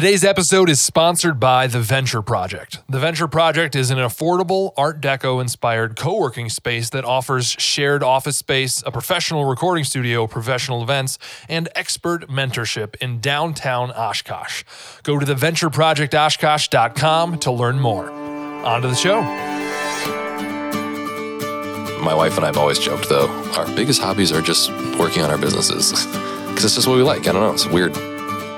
Today's episode is sponsored by The Venture Project. The Venture Project is an affordable Art Deco inspired co working space that offers shared office space, a professional recording studio, professional events, and expert mentorship in downtown Oshkosh. Go to theventureprojectoshkosh.com to learn more. On to the show. My wife and I have always joked, though, our biggest hobbies are just working on our businesses because it's just what we like. I don't know. It's weird.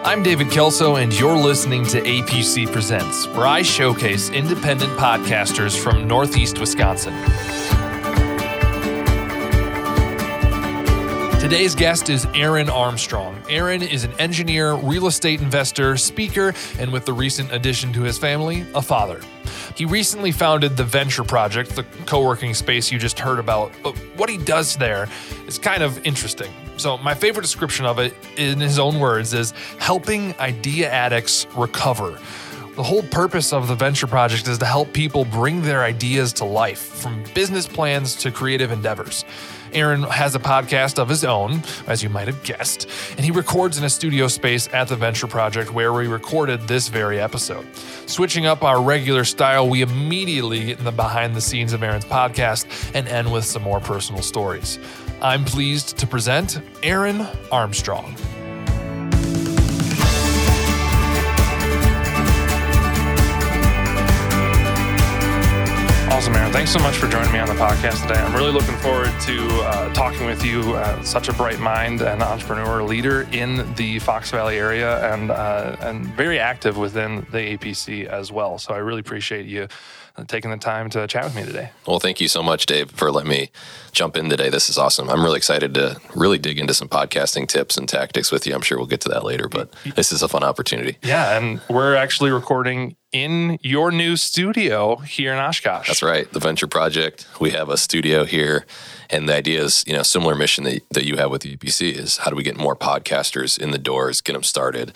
I'm David Kelso, and you're listening to APC Presents, where I showcase independent podcasters from Northeast Wisconsin. Today's guest is Aaron Armstrong. Aaron is an engineer, real estate investor, speaker, and with the recent addition to his family, a father. He recently founded the Venture Project, the co working space you just heard about, but what he does there is kind of interesting. So, my favorite description of it, in his own words, is helping idea addicts recover. The whole purpose of the Venture Project is to help people bring their ideas to life, from business plans to creative endeavors. Aaron has a podcast of his own, as you might have guessed, and he records in a studio space at the Venture Project where we recorded this very episode. Switching up our regular style, we immediately get in the behind the scenes of Aaron's podcast and end with some more personal stories. I'm pleased to present Aaron Armstrong. Awesome, Aaron. Thanks so much for joining me on the podcast today. I'm really looking forward to uh, talking with you. Uh, such a bright mind and entrepreneur leader in the Fox Valley area, and uh, and very active within the APC as well. So I really appreciate you Uh, taking the time to chat with me today. Well, thank you so much, Dave, for letting me jump in today. This is awesome. I'm really excited to really dig into some podcasting tips and tactics with you. I'm sure we'll get to that later, but this is a fun opportunity. Yeah, and we're actually recording in your new studio here in Oshkosh. That's right. The Venture Project. We have a studio here. And the idea is, you know, similar mission that, that you have with the APC is how do we get more podcasters in the doors, get them started,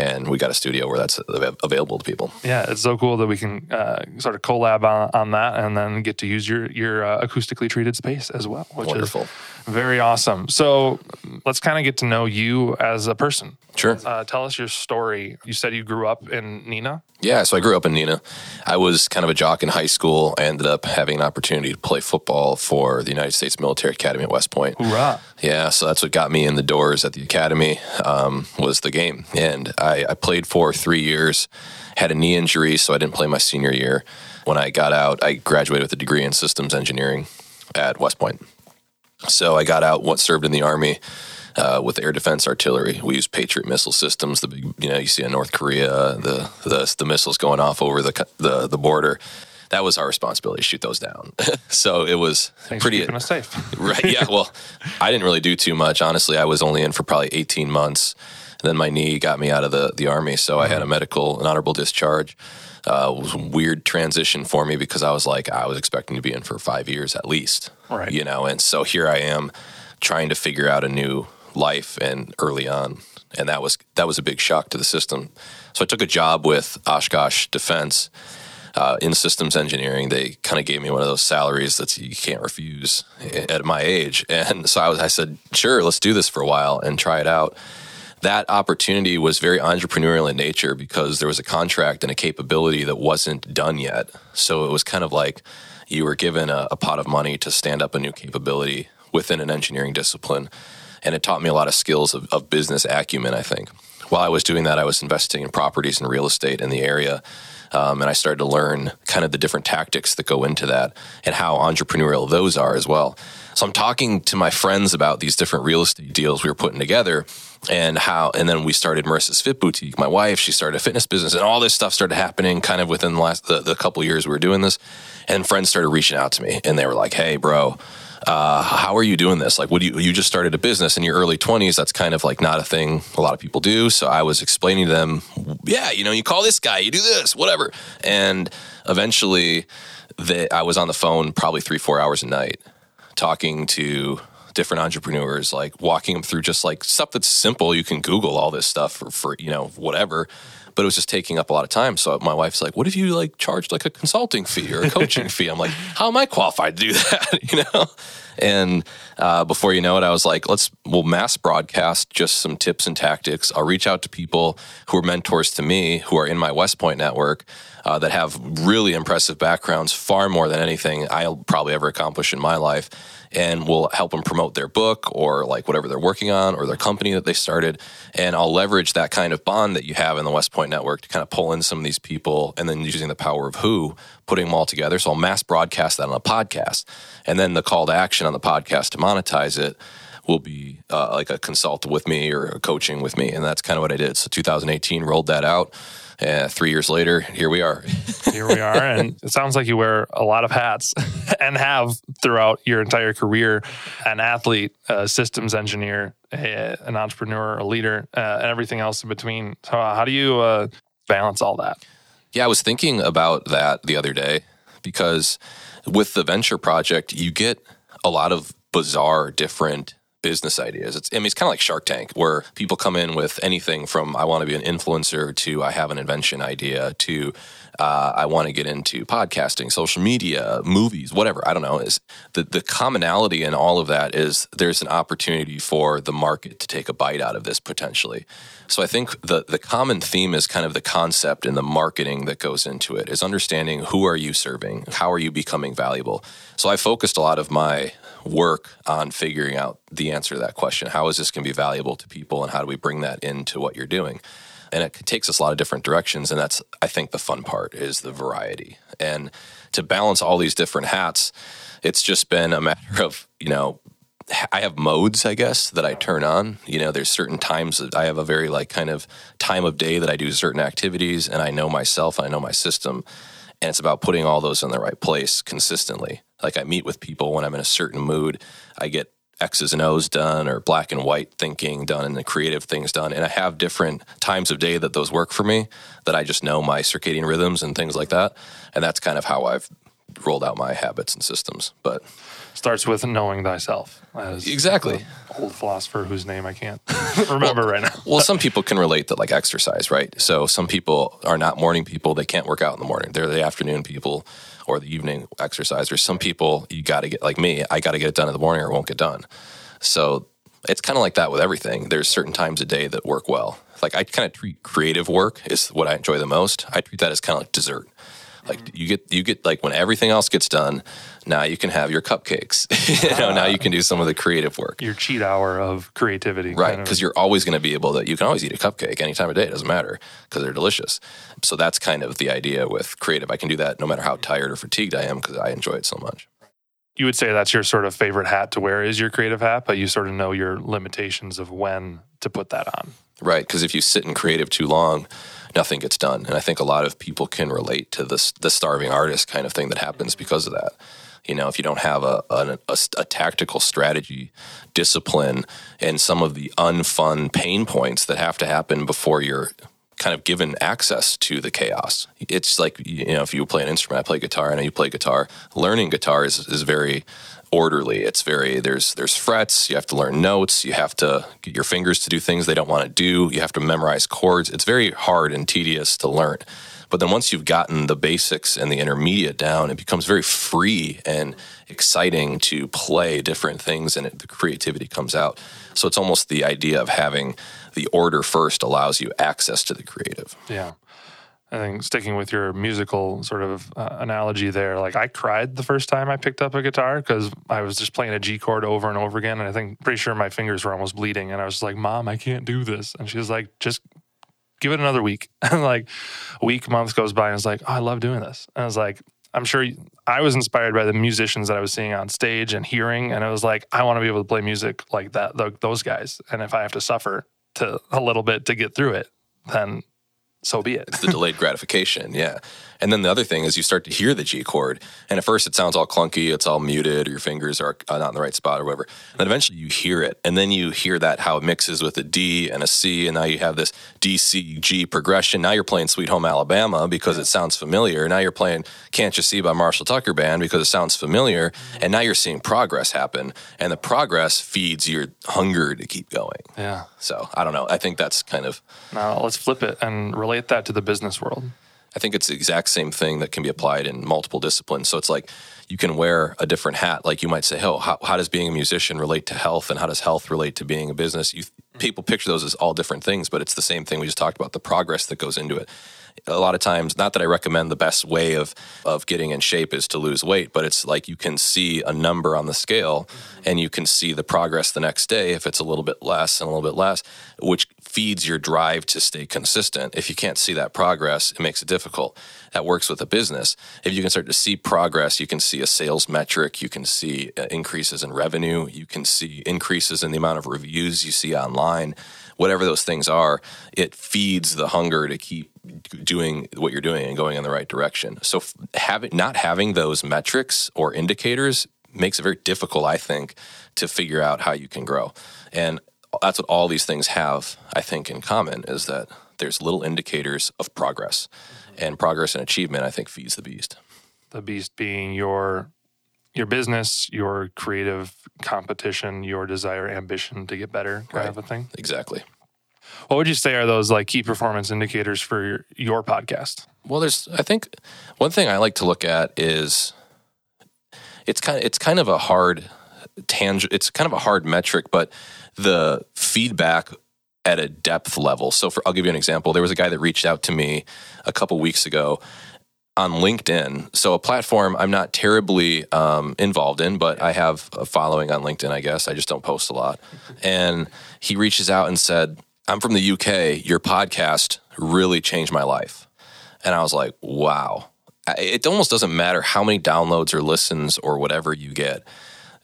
and we got a studio where that's available to people. Yeah, it's so cool that we can uh, sort of collab on, on, that and then get to use your your uh, acoustically treated space as well, which Wonderful. is very awesome. So let's kind of get to know you as a person. Sure. Uh, tell us your story. You said you grew up in Neenah? Yeah, so I grew up in Neenah. I was kind of a jock in high school. I ended up having an opportunity to play football for the United States Military Academy at West Point. Hoorah. Yeah, so that's what got me in the doors at the academy um, was the game. And I, I played for three years, had a knee injury, so I didn't play my senior year. When I got out, I graduated with a degree in systems engineering at West Point. So I got out, once served in the Army uh, with air defense artillery. We use Patriot missile systems. The big, you know, you see in North Korea, the the, the missiles going off over the, the the border. That was our responsibility to shoot those down. so it was Thanks pretty for safe. right. Yeah. Well, I didn't really do too much. Honestly, I was only in for probably 18 months. And then my knee got me out of the, the army. So I had a medical, an honorable discharge. Uh, was a weird transition for me because I was like, I was expecting to be in for five years at least. Right. You know, and so here I am trying to figure out a new life and early on. And that was that was a big shock to the system. So I took a job with Oshkosh Defense uh, in systems engineering. They kind of gave me one of those salaries that you can't refuse at my age. And so I was I said, sure, let's do this for a while and try it out. That opportunity was very entrepreneurial in nature because there was a contract and a capability that wasn't done yet. So it was kind of like you were given a, a pot of money to stand up a new capability within an engineering discipline and it taught me a lot of skills of, of business acumen. I think while I was doing that, I was investing in properties and real estate in the area. Um, and I started to learn kind of the different tactics that go into that and how entrepreneurial those are as well. So I'm talking to my friends about these different real estate deals we were putting together and how, and then we started Marissa's Fit Boutique. My wife, she started a fitness business and all this stuff started happening kind of within the last, the, the couple years we were doing this. And friends started reaching out to me and they were like, Hey, bro, uh, how are you doing this? Like, what do you, you just started a business in your early 20s? That's kind of like not a thing a lot of people do. So I was explaining to them, yeah, you know, you call this guy, you do this, whatever. And eventually, the, I was on the phone probably three, four hours a night talking to different entrepreneurs, like walking them through just like stuff that's simple. You can Google all this stuff for, for you know, whatever but it was just taking up a lot of time. So my wife's like, "What if you like charged like a consulting fee or a coaching fee?" I'm like, "How am I qualified to do that?" you know. And uh, before you know it, I was like, let's we'll mass broadcast just some tips and tactics. I'll reach out to people who are mentors to me, who are in my West Point network, uh, that have really impressive backgrounds, far more than anything I'll probably ever accomplish in my life. And we'll help them promote their book or like whatever they're working on or their company that they started. And I'll leverage that kind of bond that you have in the West Point network to kind of pull in some of these people and then using the power of who, putting them all together. So I'll mass broadcast that on a podcast. And then the call to action on the podcast to monetize it will be uh, like a consult with me or a coaching with me. And that's kind of what I did. So 2018 rolled that out. Uh, three years later, here we are. here we are. And it sounds like you wear a lot of hats and have throughout your entire career an athlete, a systems engineer, a, an entrepreneur, a leader, uh, and everything else in between. So, uh, how do you uh, balance all that? Yeah, I was thinking about that the other day because with the venture project, you get a lot of bizarre, different business ideas. It's I mean it's kind of like Shark Tank where people come in with anything from I want to be an influencer to I have an invention idea to uh, I want to get into podcasting, social media, movies, whatever. I don't know. Is the the commonality in all of that is there's an opportunity for the market to take a bite out of this potentially. So I think the the common theme is kind of the concept and the marketing that goes into it is understanding who are you serving, how are you becoming valuable. So I focused a lot of my work on figuring out the answer to that question. How is this going to be valuable to people, and how do we bring that into what you're doing? And it takes us a lot of different directions, and that's I think the fun part is the variety. And to balance all these different hats, it's just been a matter of you know I have modes, I guess, that I turn on. You know, there's certain times that I have a very like kind of time of day that I do certain activities, and I know myself, I know my system, and it's about putting all those in the right place consistently. Like I meet with people when I'm in a certain mood. I get X's and O's done or black and white thinking done and the creative things done. And I have different times of day that those work for me that I just know my circadian rhythms and things like that. And that's kind of how I've rolled out my habits and systems. But starts with knowing thyself. exactly. Old philosopher whose name I can't remember well, right now. well, some people can relate to like exercise, right? So some people are not morning people; they can't work out in the morning. They're the afternoon people or the evening exercisers. Some people you got to get like me. I got to get it done in the morning, or it won't get done. So it's kind of like that with everything. There's certain times a day that work well. Like I kind of treat creative work is what I enjoy the most. I treat that as kind of like dessert. Like you get you get like when everything else gets done, now you can have your cupcakes. you know, now you can do some of the creative work. Your cheat hour of creativity. Right, because of. you're always going to be able to you can always eat a cupcake any time of day, it doesn't matter because they're delicious. So that's kind of the idea with creative. I can do that no matter how tired or fatigued I am because I enjoy it so much. You would say that's your sort of favorite hat to wear is your creative hat, but you sort of know your limitations of when to put that on. Right, because if you sit in creative too long, nothing gets done. And I think a lot of people can relate to this the starving artist kind of thing that happens because of that. You know, if you don't have a, a, a, a tactical strategy, discipline, and some of the unfun pain points that have to happen before you're kind of given access to the chaos. It's like, you know, if you play an instrument, I play guitar, I know you play guitar. Learning guitar is, is very orderly. It's very there's there's frets. You have to learn notes. You have to get your fingers to do things they don't want to do. You have to memorize chords. It's very hard and tedious to learn. But then once you've gotten the basics and the intermediate down, it becomes very free and exciting to play different things, and it, the creativity comes out. So it's almost the idea of having the order first allows you access to the creative. Yeah. I think sticking with your musical sort of uh, analogy there, like I cried the first time I picked up a guitar because I was just playing a G chord over and over again. And I think pretty sure my fingers were almost bleeding. And I was like, Mom, I can't do this. And she was like, just give it another week. And like a week, months goes by and I was like, oh, I love doing this. And I was like, I'm sure I was inspired by the musicians that I was seeing on stage and hearing. And I was like, I want to be able to play music like that, those guys. And if I have to suffer to a little bit to get through it, then so be it. it's the delayed gratification, yeah. And then the other thing is you start to hear the G chord, and at first it sounds all clunky, it's all muted, or your fingers are uh, not in the right spot, or whatever. And then eventually you hear it, and then you hear that how it mixes with a D and a C, and now you have this D C G progression. Now you're playing Sweet Home Alabama because it sounds familiar. Now you're playing Can't You See by Marshall Tucker Band because it sounds familiar, mm-hmm. and now you're seeing progress happen, and the progress feeds your hunger to keep going. Yeah. So I don't know. I think that's kind of now let's flip it and relate that to the business world I think it's the exact same thing that can be applied in multiple disciplines. So it's like you can wear a different hat. Like you might say, "Oh, how, how does being a musician relate to health, and how does health relate to being a business?" You people picture those as all different things, but it's the same thing we just talked about. The progress that goes into it a lot of times not that i recommend the best way of of getting in shape is to lose weight but it's like you can see a number on the scale and you can see the progress the next day if it's a little bit less and a little bit less which feeds your drive to stay consistent. If you can't see that progress it makes it difficult that works with a business if you can start to see progress you can see a sales metric you can see uh, increases in revenue you can see increases in the amount of reviews you see online whatever those things are, it feeds the hunger to keep doing what you're doing and going in the right direction. So having not having those metrics or indicators makes it very difficult, I think, to figure out how you can grow. And that's what all these things have, I think, in common is that there's little indicators of progress. And progress and achievement, I think, feeds the beast. The beast being your your business, your creative competition, your desire, ambition to get better, kind right. of a thing. Exactly. What would you say are those like key performance indicators for your, your podcast? Well, there's I think one thing I like to look at is it's kind of it's kind of a hard tang it's kind of a hard metric, but the feedback at a depth level. So for I'll give you an example. There was a guy that reached out to me a couple weeks ago on LinkedIn. So a platform I'm not terribly um, involved in, but I have a following on LinkedIn. I guess I just don't post a lot. And he reaches out and said, "I'm from the UK. Your podcast really changed my life." And I was like, "Wow." It almost doesn't matter how many downloads or listens or whatever you get.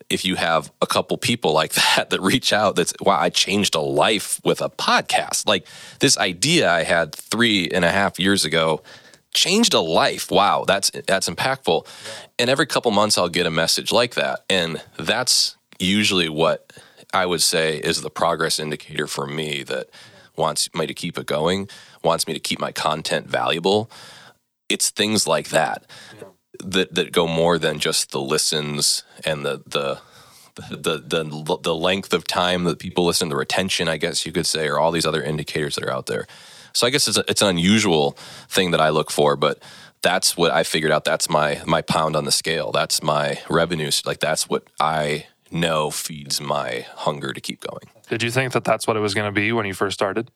If you have a couple people like that that reach out, that's wow, I changed a life with a podcast. Like this idea I had three and a half years ago changed a life. Wow, that's that's impactful. Yeah. And every couple months I'll get a message like that. And that's usually what I would say is the progress indicator for me that wants me to keep it going, wants me to keep my content valuable. It's things like that yeah. That that go more than just the listens and the the the the the length of time that people listen, the retention, I guess you could say, or all these other indicators that are out there. So I guess it's, a, it's an unusual thing that I look for, but that's what I figured out. That's my my pound on the scale. That's my revenues. Like that's what I know feeds my hunger to keep going. Did you think that that's what it was going to be when you first started?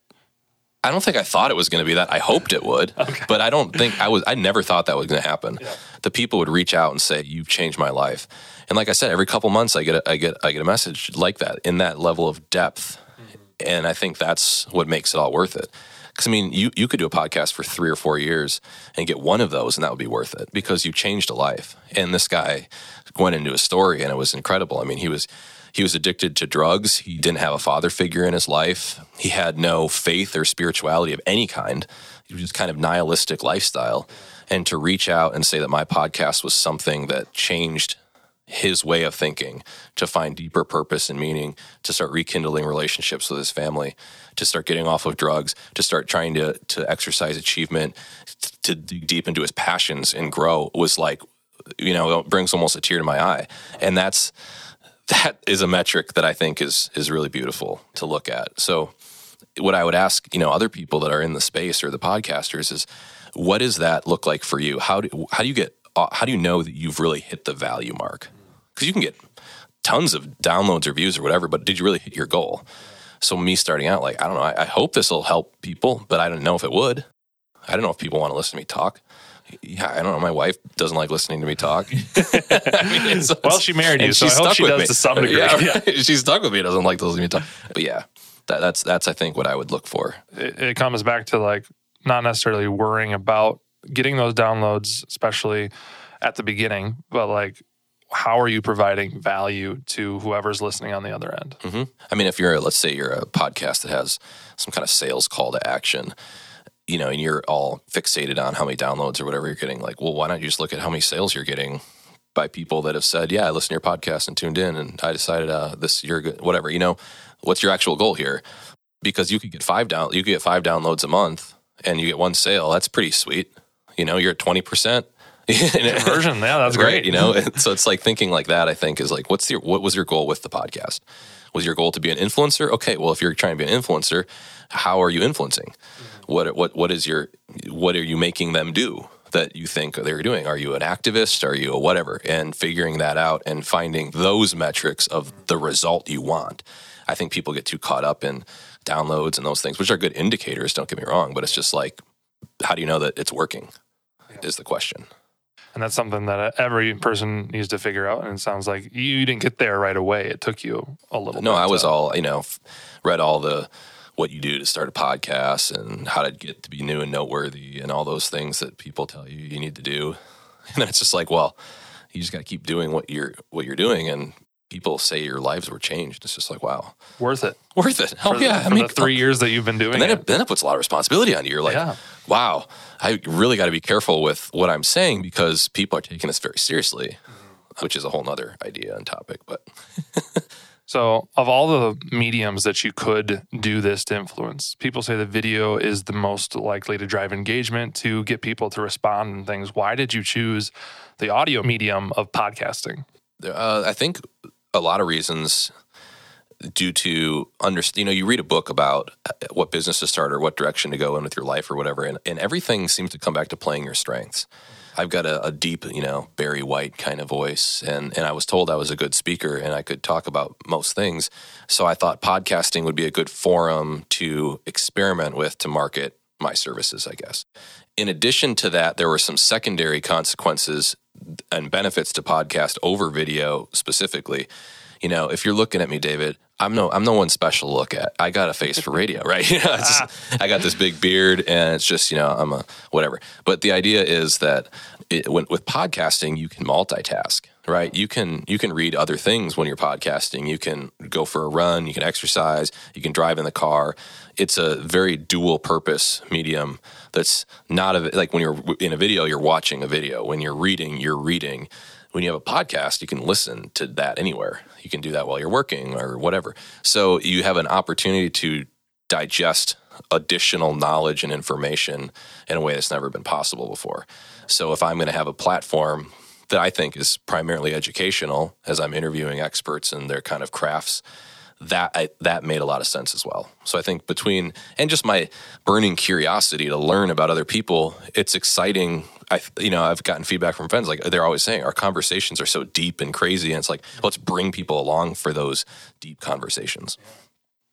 I don't think I thought it was going to be that. I hoped it would, okay. but I don't think I was. I never thought that was going to happen. Yeah. The people would reach out and say, "You've changed my life," and like I said, every couple months I get a, I get I get a message like that in that level of depth, mm-hmm. and I think that's what makes it all worth it. Because I mean, you you could do a podcast for three or four years and get one of those, and that would be worth it because you changed a life. And this guy went into a story, and it was incredible. I mean, he was he was addicted to drugs. He didn't have a father figure in his life. He had no faith or spirituality of any kind. It was just kind of nihilistic lifestyle. And to reach out and say that my podcast was something that changed his way of thinking to find deeper purpose and meaning, to start rekindling relationships with his family, to start getting off of drugs, to start trying to to exercise achievement, to dig deep into his passions and grow was like, you know, it brings almost a tear to my eye. And that's that is a metric that I think is is really beautiful to look at. So what I would ask, you know, other people that are in the space or the podcasters is what does that look like for you? How do how do you get uh, how do you know that you've really hit the value mark? because you can get tons of downloads or views or whatever, but did you really hit your goal? So me starting out, like I don't know, I, I hope this will help people, but I don't know if it would. I don't know if people want to listen to me talk. Yeah, I don't know. My wife doesn't like listening to me talk. I mean, well, she married you, so I hope she does me. to some degree. Yeah, right. yeah. she's stuck with me. Doesn't like to listen to me talk. But yeah, that, that's that's I think what I would look for. It, it comes back to like not necessarily worrying about getting those downloads, especially at the beginning, but like how are you providing value to whoever's listening on the other end? Mm-hmm. I mean, if you're, let's say you're a podcast that has some kind of sales call to action, you know, and you're all fixated on how many downloads or whatever you're getting, like, well, why not you just look at how many sales you're getting by people that have said, yeah, I listened to your podcast and tuned in and I decided uh, this, you're good, whatever, you know, what's your actual goal here? Because you could get five down, you could get five downloads a month and you get one sale. That's pretty sweet. You know, you're at 20% conversion. Yeah, that's great. Right, you know, so it's like thinking like that. I think is like, what's your what was your goal with the podcast? Was your goal to be an influencer? Okay, well, if you're trying to be an influencer, how are you influencing? What what what is your what are you making them do that you think they're doing? Are you an activist? Are you a whatever? And figuring that out and finding those metrics of the result you want. I think people get too caught up in downloads and those things, which are good indicators. Don't get me wrong, but it's just like, how do you know that it's working? Is the question. And that's something that every person needs to figure out. And it sounds like you didn't get there right away. It took you a little. No, I was all you know, read all the what you do to start a podcast and how to get to be new and noteworthy and all those things that people tell you you need to do. And then it's just like, well, you just got to keep doing what you're what you're doing and people say your lives were changed. It's just like, wow. Worth it. Worth it. Oh, yeah. The, I mean, three years that you've been doing and then it. it. Then it puts a lot of responsibility on you. You're like, yeah. wow, I really got to be careful with what I'm saying because people are taking this very seriously, mm-hmm. which is a whole nother idea and topic. But So, of all the mediums that you could do this to influence, people say the video is the most likely to drive engagement, to get people to respond and things. Why did you choose the audio medium of podcasting? Uh, I think a lot of reasons due to understand you know you read a book about uh, what business to start or what direction to go in with your life or whatever and, and everything seems to come back to playing your strengths I've got a, a, deep, you know, Barry White kind of voice, and and I was told I was a good speaker and I could talk about most things. So I thought podcasting would be a good forum to experiment with to market my services, I guess. In addition to that, there were some secondary consequences and benefits to podcast over video specifically. You know, if you're looking at me, David, I'm no I'm no one special look at. I got a face for radio, right? You know, just, I got this big beard, and it's just you know I'm a whatever. But the idea is that it, when, with podcasting, you can multitask, right? You can you can read other things when you're podcasting. You can go for a run. You can exercise. You can drive in the car. It's a very dual purpose medium. That's not a, like when you're in a video, you're watching a video. When you're reading, you're reading when you have a podcast, you can listen to that anywhere. You can do that while you're working or whatever. So you have an opportunity to digest additional knowledge and information in a way that's never been possible before. So if I'm going to have a platform that I think is primarily educational as I'm interviewing experts and their kind of crafts, that I, that made a lot of sense as well. So I think between and just my burning curiosity to learn about other people, it's exciting. I you know I've gotten feedback from friends like they're always saying our conversations are so deep and crazy, and it's like let's bring people along for those deep conversations.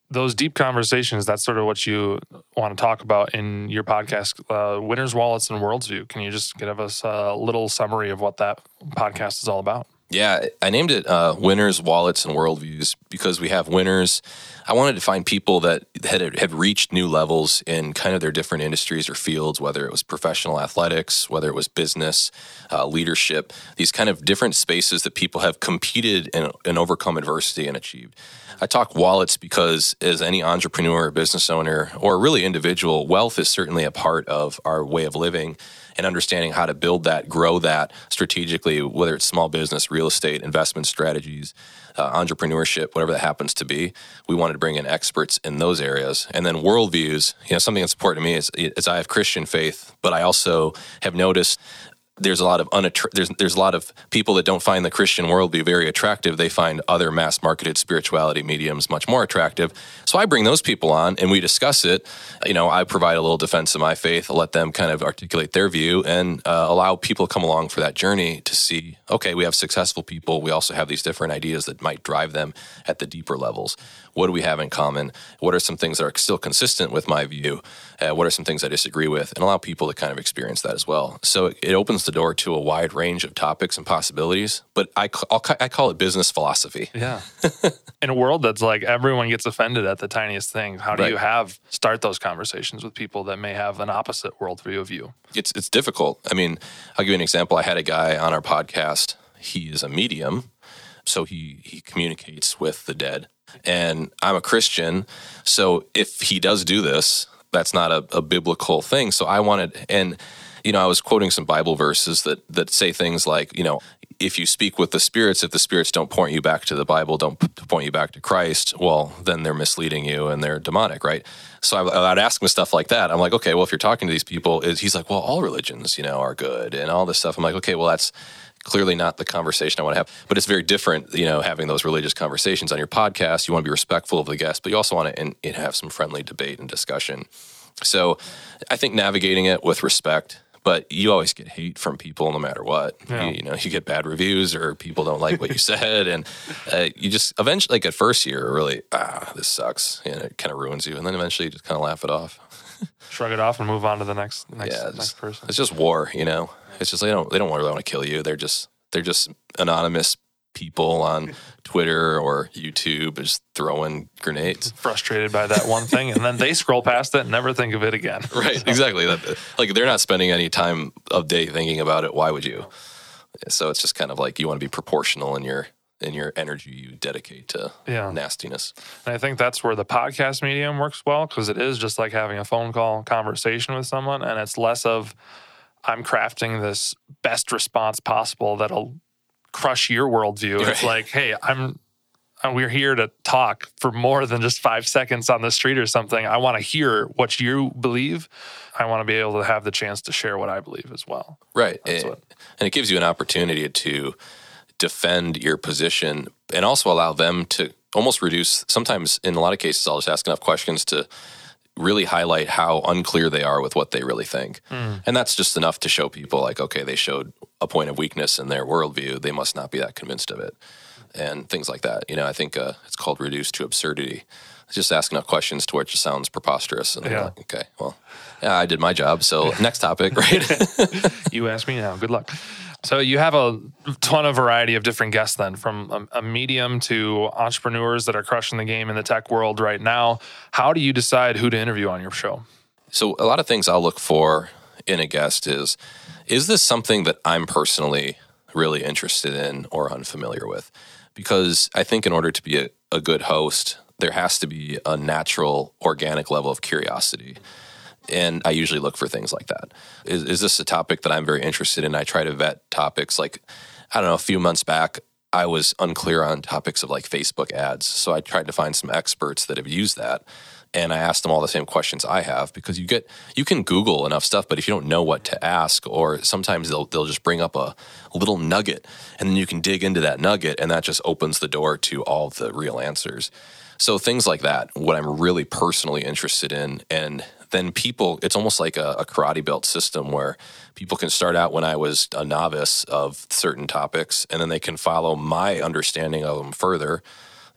Those deep conversations, that's sort of what you want to talk about in your podcast, uh, Winners, Wallets, and Worldviews. Can you just give us a little summary of what that podcast is all about? Yeah, I named it uh, Winners, Wallets, and Worldviews because we have winners. I wanted to find people that had, had reached new levels in kind of their different industries or fields, whether it was professional athletics, whether it was business, uh, leadership, these kind of different spaces that people have competed and, and overcome adversity and achieved. I talk wallets because, as any entrepreneur, business owner, or really individual, wealth is certainly a part of our way of living and understanding how to build that, grow that strategically, whether it's small business, real estate, investment strategies, uh, entrepreneurship, whatever that happens to be. We wanted to bring in experts in those areas. And then worldviews, you know, something that's important to me is, is I have Christian faith, but I also have noticed there's a lot of unattra- there's there's a lot of people that don't find the Christian worldview very attractive. They find other mass marketed spirituality mediums much more attractive. So I bring those people on and we discuss it. You know, I provide a little defense of my faith, let them kind of articulate their view, and uh, allow people to come along for that journey to see. Okay, we have successful people. We also have these different ideas that might drive them at the deeper levels. What do we have in common? What are some things that are still consistent with my view? Uh, what are some things I disagree with? And allow people to kind of experience that as well. So it opens the door to a wide range of topics and possibilities. But I, I'll, I call it business philosophy. Yeah. In a world that's like everyone gets offended at the tiniest thing, how do right. you have start those conversations with people that may have an opposite worldview of you? It's it's difficult. I mean, I'll give you an example. I had a guy on our podcast. He is a medium, so he he communicates with the dead and I'm a Christian. So if he does do this, that's not a, a, biblical thing. So I wanted, and you know, I was quoting some Bible verses that that say things like, you know, if you speak with the spirits, if the spirits don't point you back to the Bible, don't point you back to Christ, well, then they're misleading you and they're demonic, right? So I, would ask him stuff like that. I'm like, okay, well, if you're talking to these people, he's like, well, all religions, you know, are good and all this stuff. I'm like, okay, well, that's clearly not the conversation I want to have. But it's very different, you know, having those religious conversations on your podcast. You want to be respectful of the guest, but you also want to in, in have some friendly debate and discussion. So I think navigating it with respect, but you always get hate from people no matter what. Yeah. You, you know, you get bad reviews or people don't like what you said. And uh, you just eventually, like at first, you're really, ah, this sucks. And it kind of ruins you. And then eventually you just kind of laugh it off. Shrug it off and move on to the next next, yeah, next just, person. it's just war, you know. It's just they don't they don't really want to kill you. They're just they're just anonymous people on Twitter or YouTube just throwing grenades. Frustrated by that one thing, and then they scroll past it and never think of it again. Right, exactly. Like they're not spending any time of day thinking about it. Why would you? So it's just kind of like you want to be proportional in your in your energy you dedicate to Yeah. nastiness. And I think that's where the podcast medium works well because it is just like having a phone call conversation with someone, and it's less of I'm crafting this best response possible that'll crush your worldview. It's like, hey, I'm. uh, We're here to talk for more than just five seconds on the street or something. I want to hear what you believe. I want to be able to have the chance to share what I believe as well. Right. And, and it gives you an opportunity to defend your position and also allow them to almost reduce sometimes in a lot of cases I'll just ask enough questions to really highlight how unclear they are with what they really think. And that's just enough to show people like, okay, they showed a point of weakness in their worldview. They must not be that convinced of it. And things like that. You know, I think uh, it's called reduced to absurdity. Just ask enough questions to where it just sounds preposterous. And Yeah. like, okay, well, yeah, I did my job. So next topic, right? You ask me now. Good luck. So you have a ton of variety of different guests then from a, a medium to entrepreneurs that are crushing the game in the tech world right now. How do you decide who to interview on your show? So a lot of things I'll look for in a guest is is this something that I'm personally really interested in or unfamiliar with? Because I think in order to be a, a good host, there has to be a natural, organic level of curiosity. And I usually look for things like that. Is, is this a topic that I'm very interested in? I try to vet topics. Like, I don't know, a few months back, I was unclear on topics of like Facebook ads. So I tried to find some experts that have used that. And I asked them all the same questions I have because you get you can Google enough stuff, but if you don't know what to ask, or sometimes they'll they'll just bring up a little nugget, and then you can dig into that nugget, and that just opens the door to all the real answers. So things like that, what I'm really personally interested in, and then people, it's almost like a, a karate belt system where people can start out when I was a novice of certain topics, and then they can follow my understanding of them further,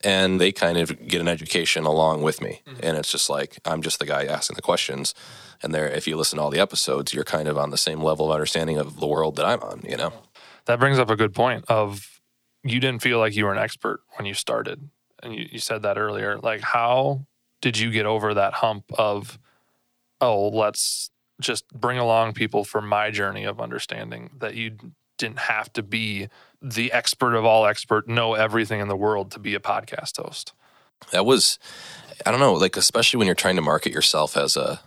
and they kind of get an education along with me. Mm-hmm. And it's just like I'm just the guy asking the questions, and there, if you listen to all the episodes, you're kind of on the same level of understanding of the world that I'm on. You know. That brings up a good point of you didn't feel like you were an expert when you started. And you, you said that earlier. Like how did you get over that hump of, oh, let's just bring along people for my journey of understanding that you didn't have to be the expert of all expert, know everything in the world to be a podcast host. that was i don't know like especially when you're trying to market yourself as a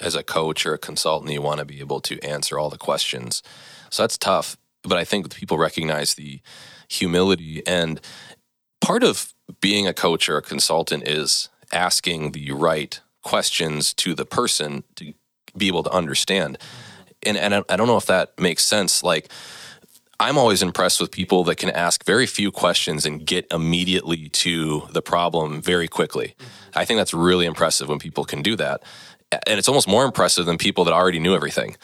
as a coach or a consultant you want to be able to answer all the questions so that's tough but i think people recognize the humility and part of being a coach or a consultant is asking the right questions to the person to be able to understand and and I- I don't know if that makes sense like I'm always impressed with people that can ask very few questions and get immediately to the problem very quickly. I think that's really impressive when people can do that. And it's almost more impressive than people that already knew everything.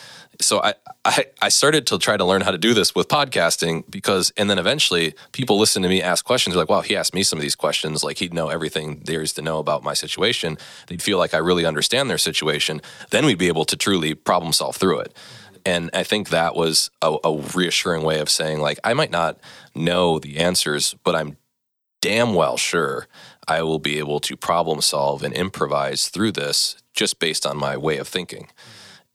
So I, I, I started to try to learn how to do this with podcasting because, and then eventually people listen to me ask questions like, wow, he asked me some of these questions. Like he'd know everything there is to know about my situation. They'd feel like I really understand their situation. Then we'd be able to truly problem solve through it. And I think that was a, a reassuring way of saying, like, I might not know the answers, but I'm damn well sure I will be able to problem solve and improvise through this just based on my way of thinking.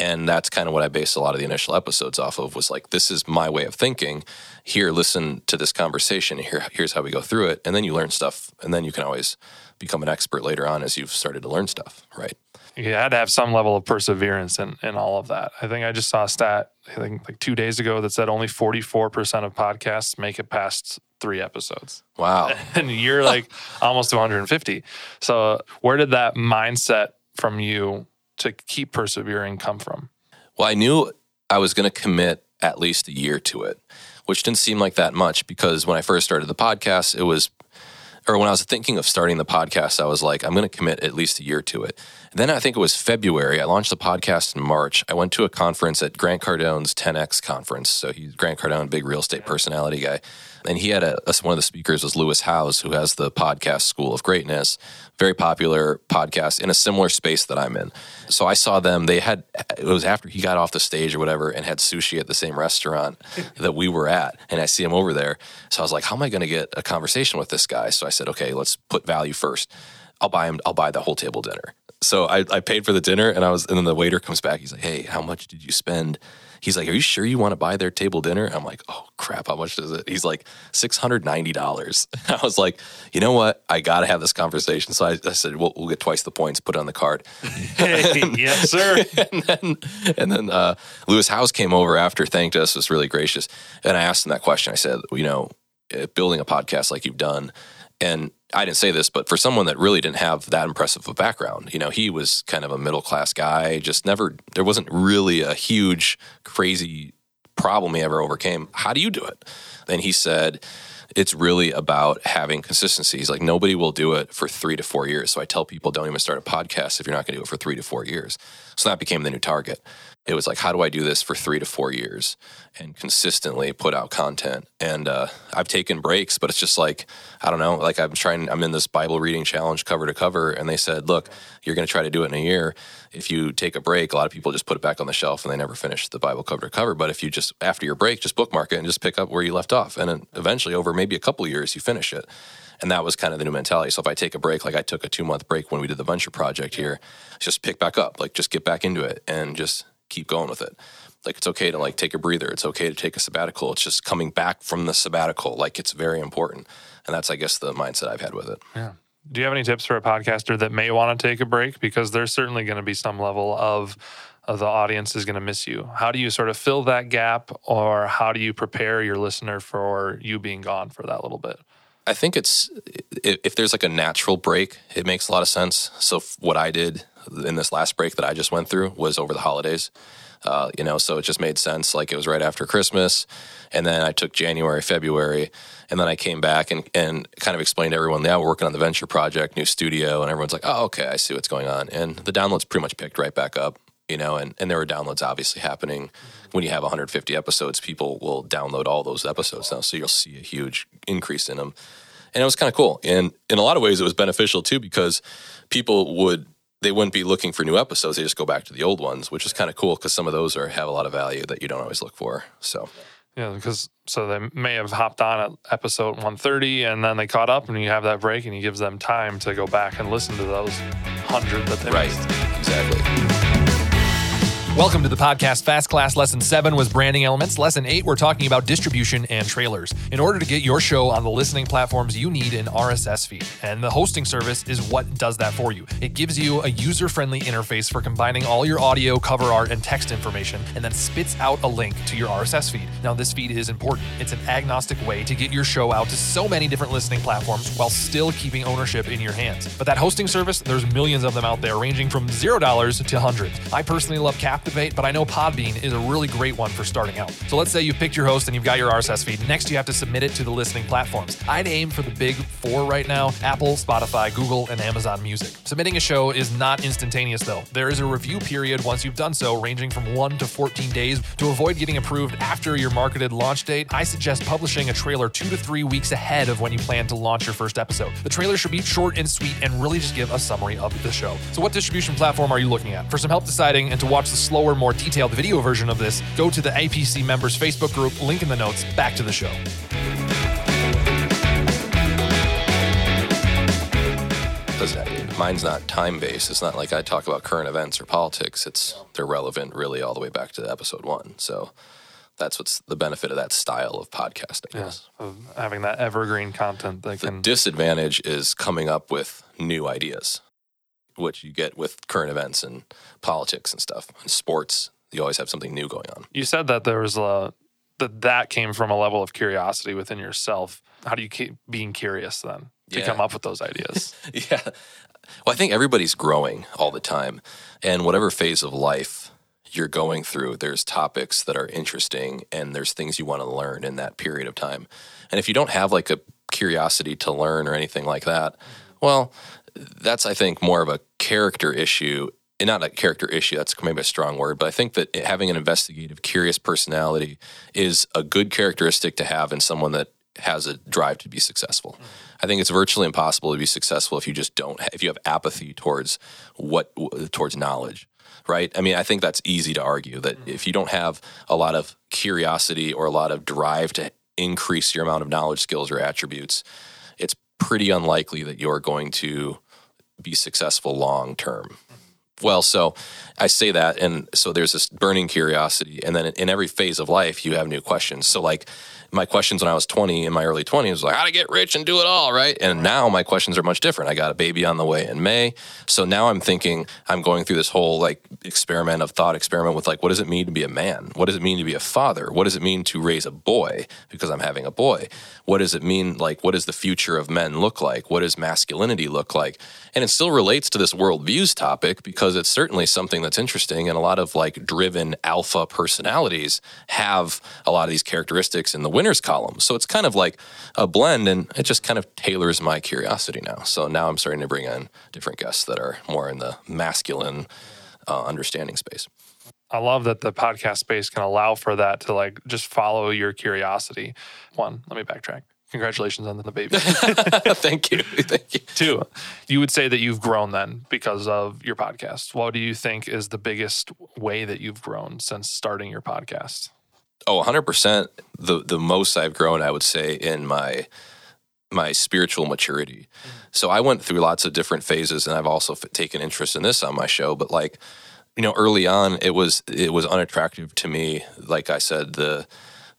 And that's kind of what I based a lot of the initial episodes off of was like, this is my way of thinking. Here, listen to this conversation. Here, here's how we go through it. And then you learn stuff. And then you can always become an expert later on as you've started to learn stuff, right? You had to have some level of perseverance in, in all of that. I think I just saw a stat, I think like two days ago, that said only 44% of podcasts make it past three episodes. Wow. and you're like almost 150. So, where did that mindset from you to keep persevering come from? Well, I knew I was going to commit at least a year to it, which didn't seem like that much because when I first started the podcast, it was or when I was thinking of starting the podcast, I was like, I'm going to commit at least a year to it. And then I think it was February. I launched the podcast in March. I went to a conference at Grant Cardone's 10X conference. So he's Grant Cardone, big real estate personality guy. And he had a, one of the speakers was Lewis Howes, who has the podcast School of Greatness, very popular podcast in a similar space that I'm in. So I saw them. They had it was after he got off the stage or whatever, and had sushi at the same restaurant that we were at. And I see him over there. So I was like, how am I going to get a conversation with this guy? So I said, okay, let's put value first. I'll buy him. I'll buy the whole table dinner. So I, I paid for the dinner, and I was, and then the waiter comes back. He's like, hey, how much did you spend? He's like, Are you sure you want to buy their table dinner? I'm like, Oh crap, how much is it? He's like, $690. I was like, You know what? I got to have this conversation. So I, I said, we'll, we'll, get twice the points, put it on the card. Hey, yes, sir. and then, and then uh, Lewis Howes came over after, thanked us, was really gracious. And I asked him that question. I said, You know, building a podcast like you've done, and I didn't say this, but for someone that really didn't have that impressive of a background, you know, he was kind of a middle class guy, just never, there wasn't really a huge, crazy problem he ever overcame. How do you do it? And he said, it's really about having consistency. He's like, nobody will do it for three to four years. So I tell people, don't even start a podcast if you're not going to do it for three to four years. So that became the new target it was like, how do I do this for three to four years and consistently put out content? And uh, I've taken breaks, but it's just like, I don't know, like I'm trying, I'm in this Bible reading challenge cover to cover. And they said, look, you're going to try to do it in a year. If you take a break, a lot of people just put it back on the shelf and they never finish the Bible cover to cover. But if you just, after your break, just bookmark it and just pick up where you left off. And then eventually, over maybe a couple years, you finish it. And that was kind of the new mentality. So if I take a break, like I took a two month break when we did the venture project here, just pick back up, like just get back into it and just keep going with it. Like it's okay to like take a breather. It's okay to take a sabbatical. It's just coming back from the sabbatical. Like it's very important. And that's I guess the mindset I've had with it. Yeah. Do you have any tips for a podcaster that may want to take a break because there's certainly going to be some level of of the audience is going to miss you. How do you sort of fill that gap or how do you prepare your listener for you being gone for that little bit? I think it's if there's like a natural break, it makes a lot of sense. So what I did in this last break that I just went through was over the holidays. Uh, you know, so it just made sense. Like it was right after Christmas, and then I took January, February, and then I came back and and kind of explained to everyone, yeah, we're working on the venture project, new studio, and everyone's like, oh, okay, I see what's going on, and the downloads pretty much picked right back up. You know, and, and there were downloads obviously happening. When you have 150 episodes, people will download all those episodes now. So you'll see a huge increase in them. And it was kind of cool. And in a lot of ways, it was beneficial too because people would they wouldn't be looking for new episodes. They just go back to the old ones, which is kind of cool because some of those are have a lot of value that you don't always look for. So, yeah, because so they may have hopped on at episode 130 and then they caught up, and you have that break, and he gives them time to go back and listen to those hundred that they right. missed. Exactly. Welcome to the podcast. Fast Class Lesson 7 was branding elements. Lesson 8, we're talking about distribution and trailers. In order to get your show on the listening platforms, you need an RSS feed. And the hosting service is what does that for you. It gives you a user friendly interface for combining all your audio, cover art, and text information, and then spits out a link to your RSS feed. Now, this feed is important. It's an agnostic way to get your show out to so many different listening platforms while still keeping ownership in your hands. But that hosting service, there's millions of them out there, ranging from $0 to hundreds. I personally love Cap Captivate, but I know Podbean is a really great one for starting out. So let's say you picked your host and you've got your RSS feed. Next, you have to submit it to the listening platforms. I'd aim for the big four right now Apple, Spotify, Google, and Amazon Music. Submitting a show is not instantaneous, though. There is a review period once you've done so, ranging from 1 to 14 days. To avoid getting approved after your marketed launch date, I suggest publishing a trailer two to three weeks ahead of when you plan to launch your first episode. The trailer should be short and sweet and really just give a summary of the show. So, what distribution platform are you looking at? For some help deciding and to watch the slower, more detailed video version of this, go to the APC members Facebook group, link in the notes. Back to the show. mine's not time based. It's not like I talk about current events or politics. It's they're relevant really all the way back to episode one. So that's what's the benefit of that style of podcasting. Yes. Yeah, of having that evergreen content that the can disadvantage is coming up with new ideas which you get with current events and politics and stuff. And sports, you always have something new going on. You said that there was a that that came from a level of curiosity within yourself. How do you keep being curious then to yeah. come up with those ideas? yeah. Well, I think everybody's growing all the time. And whatever phase of life you're going through, there's topics that are interesting and there's things you want to learn in that period of time. And if you don't have like a curiosity to learn or anything like that. Well, that's I think more of a character issue. And not a character issue, that's maybe a strong word, but I think that having an investigative, curious personality is a good characteristic to have in someone that has a drive to be successful. Mm-hmm. I think it's virtually impossible to be successful if you just don't if you have apathy towards what towards knowledge, right? I mean, I think that's easy to argue that mm-hmm. if you don't have a lot of curiosity or a lot of drive to increase your amount of knowledge, skills or attributes, it's pretty unlikely that you're going to be successful long term. Well, so I say that, and so there's this burning curiosity, and then in every phase of life, you have new questions. So, like my questions when I was 20 in my early 20s was like how to get rich and do it all, right? And now my questions are much different. I got a baby on the way in May, so now I'm thinking I'm going through this whole like experiment of thought experiment with like what does it mean to be a man? What does it mean to be a father? What does it mean to raise a boy because I'm having a boy? What does it mean like what does the future of men look like? What does masculinity look like? And it still relates to this worldviews topic because it's certainly something that's interesting and a lot of like driven alpha personalities have a lot of these characteristics in the winners column. So it's kind of like a blend and it just kind of tailors my curiosity now. So now I'm starting to bring in different guests that are more in the masculine uh, understanding space. I love that the podcast space can allow for that to like just follow your curiosity. One, let me backtrack. Congratulations on the baby. Thank you. Thank you. Two, you would say that you've grown then because of your podcast. What do you think is the biggest way that you've grown since starting your podcast? Oh, 100%. The the most I've grown, I would say, in my my spiritual maturity. Mm-hmm. So I went through lots of different phases, and I've also f- taken interest in this on my show. But like, you know, early on, it was it was unattractive to me. Like I said, the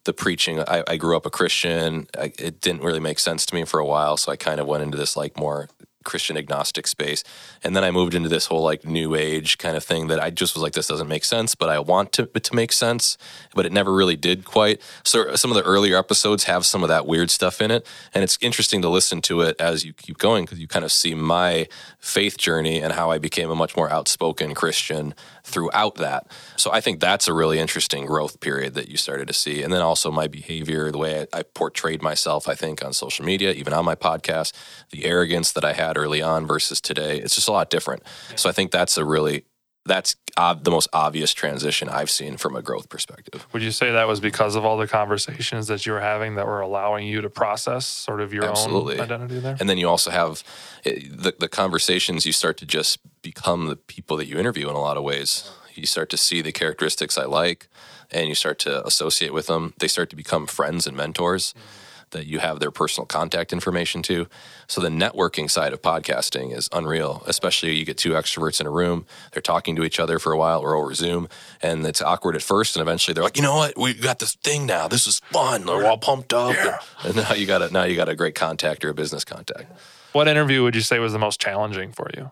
the preaching. I, I grew up a Christian. I, it didn't really make sense to me for a while, so I kind of went into this like more Christian agnostic space. And then I moved into this whole like new age kind of thing that I just was like, this doesn't make sense, but I want to to make sense, but it never really did quite. So some of the earlier episodes have some of that weird stuff in it, and it's interesting to listen to it as you keep going because you kind of see my faith journey and how I became a much more outspoken Christian throughout that. So I think that's a really interesting growth period that you started to see, and then also my behavior, the way I, I portrayed myself, I think on social media, even on my podcast, the arrogance that I had early on versus today. It's just a lot different. So I think that's a really that's ob- the most obvious transition I've seen from a growth perspective. Would you say that was because of all the conversations that you were having that were allowing you to process sort of your Absolutely. own identity there? And then you also have eh, the, the conversations, you start to just become the people that you interview in a lot of ways. You start to see the characteristics I like and you start to associate with them. They start to become friends and mentors. Mm-hmm that you have their personal contact information to. So the networking side of podcasting is unreal, especially you get two extroverts in a room, they're talking to each other for a while or over Zoom, and it's awkward at first, and eventually they're like, you know what, we got this thing now. This is fun. We're all pumped up, yeah. and now you got a now you got a great contact or a business contact. What interview would you say was the most challenging for you?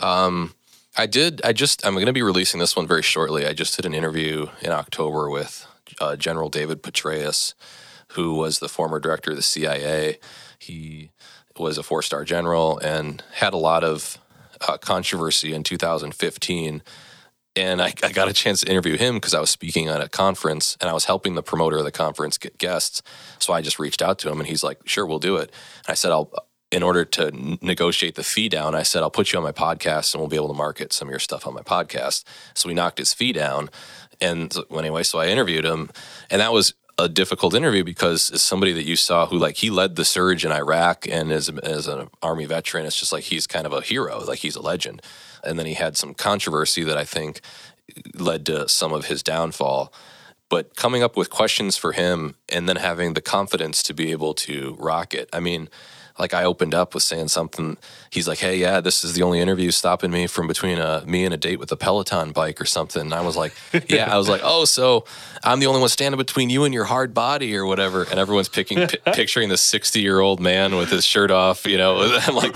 Um, I did. I just. I'm going to be releasing this one very shortly. I just did an interview in October with uh, General David Petraeus who was the former director of the CIA. He was a four star general and had a lot of uh, controversy in 2015. And I, I, got a chance to interview him because I was speaking at a conference and I was helping the promoter of the conference get guests. So I just reached out to him and he's like, sure, we'll do it. And I said, I'll, in order to negotiate the fee down, I said, I'll put you on my podcast and we'll be able to market some of your stuff on my podcast. So we knocked his fee down. And anyway, so I interviewed him and that was a difficult interview because as somebody that you saw who like he led the surge in Iraq and as as an army veteran, it's just like he's kind of a hero, like he's a legend. And then he had some controversy that I think led to some of his downfall. But coming up with questions for him and then having the confidence to be able to rock it. I mean, like I opened up with saying something. He's like, "Hey, yeah, this is the only interview stopping me from between a uh, me and a date with a Peloton bike or something." And I was like, "Yeah," I was like, "Oh, so I'm the only one standing between you and your hard body or whatever." And everyone's picking p- picturing the 60 year old man with his shirt off. You know, I'm like,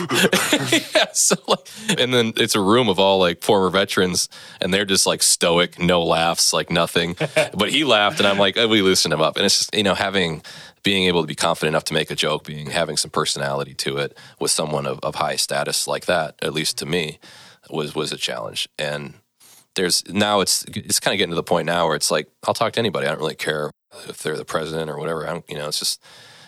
yeah. So like, and then it's a room of all like former veterans, and they're just like stoic, no laughs, like nothing. But he laughed, and I'm like, oh, we loosened him up, and it's just you know having being able to be confident enough to make a joke, being having some personality to it with someone of, of high status like that, at least to me, was was a challenge. And there's now it's it's kind of getting to the point now where it's like I'll talk to anybody. I don't really care if they're the president or whatever. I don't, you know, it's just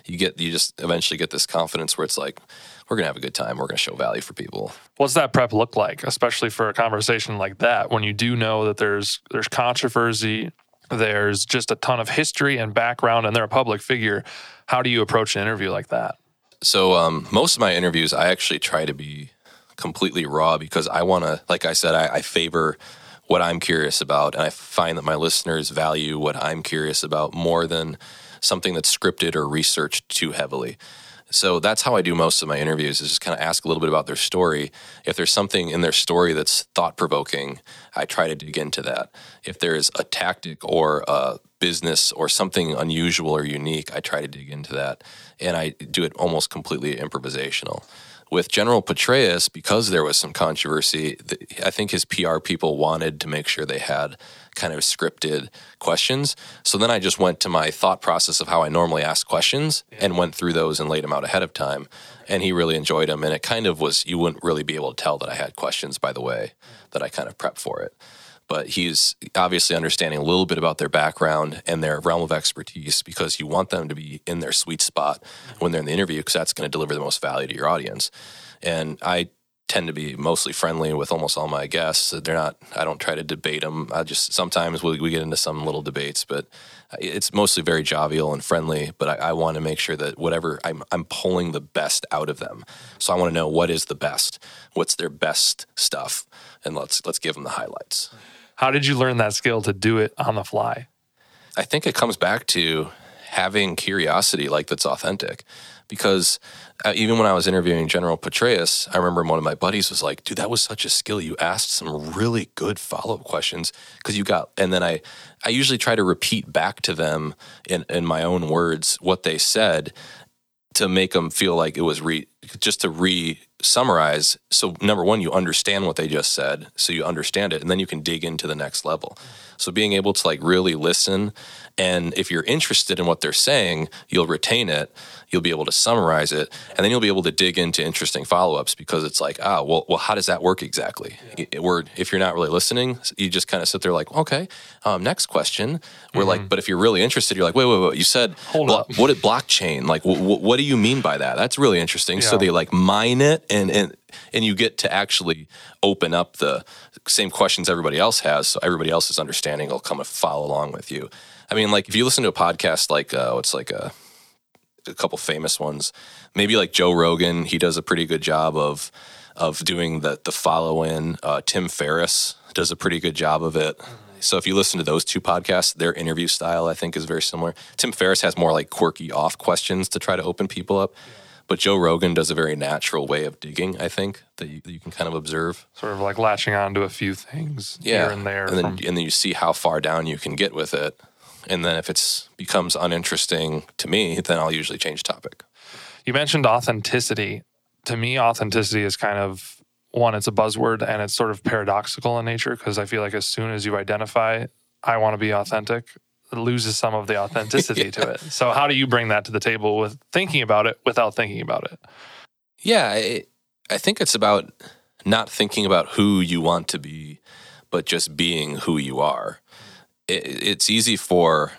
you get you just eventually get this confidence where it's like we're gonna have a good time. We're gonna show value for people. What's that prep look like, especially for a conversation like that, when you do know that there's there's controversy, there's just a ton of history and background, and they're a public figure. How do you approach an interview like that? So um, most of my interviews, I actually try to be completely raw because I want to, like I said, I, I favor what I'm curious about, and I find that my listeners value what I'm curious about more than something that's scripted or researched too heavily. So that's how I do most of my interviews is just kind of ask a little bit about their story. If there's something in their story that's thought provoking, I try to dig into that. If there's a tactic or a business or something unusual or unique, I try to dig into that. And I do it almost completely improvisational with General Petraeus, because there was some controversy, I think his PR people wanted to make sure they had kind of scripted questions. So then I just went to my thought process of how I normally ask questions and went through those and laid them out ahead of time. And he really enjoyed them. And it kind of was, you wouldn't really be able to tell that I had questions by the way that I kind of prepped for it but he's obviously understanding a little bit about their background and their realm of expertise because you want them to be in their sweet spot when they're in the interview because that's going to deliver the most value to your audience. And I tend to be mostly friendly with almost all my guests. They're not. I don't try to debate them. I just sometimes we, we get into some little debates, but it's mostly very jovial and friendly. But I, I want to make sure that whatever I'm, I'm pulling the best out of them. So I want to know what is the best, what's their best stuff, and let's let's give them the highlights. How did you learn that skill to do it on the fly? I think it comes back to having curiosity like that's authentic because uh, even when I was interviewing General Petraeus, I remember one of my buddies was like, "Dude, that was such a skill. You asked some really good follow up questions because you got." And then I, I usually try to repeat back to them in in my own words what they said to make them feel like it was re just to re summarize. So number one, you understand what they just said, so you understand it, and then you can dig into the next level. So being able to like really listen, and if you're interested in what they're saying, you'll retain it. You'll be able to summarize it, and then you'll be able to dig into interesting follow ups because it's like, ah, well, well, how does that work exactly? Yeah. We're, if you're not really listening, you just kind of sit there like, okay, um, next question. We're mm-hmm. like, but if you're really interested, you're like, wait, wait, wait. You said, blo- did blockchain? Like, w- w- what do you mean by that? That's really interesting. Yeah. So they like mine it and and and you get to actually open up the same questions everybody else has, so everybody else's understanding will come and follow along with you. I mean, like if you listen to a podcast like uh, it's like a, a couple famous ones, maybe like Joe Rogan, he does a pretty good job of of doing the the follow in. Uh, Tim Ferriss does a pretty good job of it. So if you listen to those two podcasts, their interview style I think is very similar. Tim Ferriss has more like quirky off questions to try to open people up. Yeah but Joe Rogan does a very natural way of digging, I think, that you, that you can kind of observe. Sort of like latching on to a few things yeah. here and there. And then, from... and then you see how far down you can get with it. And then if it becomes uninteresting to me, then I'll usually change topic. You mentioned authenticity. To me, authenticity is kind of one, it's a buzzword and it's sort of paradoxical in nature because I feel like as soon as you identify, I want to be authentic, loses some of the authenticity yeah. to it. So how do you bring that to the table with thinking about it without thinking about it? Yeah, I, I think it's about not thinking about who you want to be, but just being who you are. It, it's easy for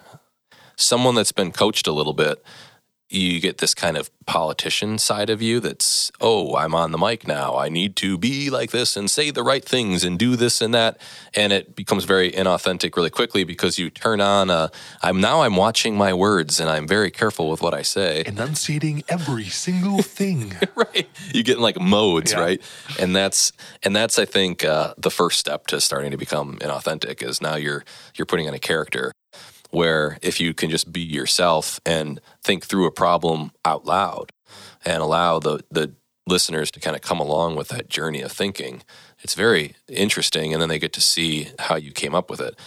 someone that's been coached a little bit you get this kind of politician side of you that's, oh, I'm on the mic now. I need to be like this and say the right things and do this and that. And it becomes very inauthentic really quickly because you turn on a, I'm now I'm watching my words and I'm very careful with what I say. Enunciating every single thing. right. You get in like modes, yeah. right? And that's, and that's, I think, uh, the first step to starting to become inauthentic is now you're, you're putting in a character where if you can just be yourself and think through a problem out loud and allow the the listeners to kind of come along with that journey of thinking it's very interesting and then they get to see how you came up with it.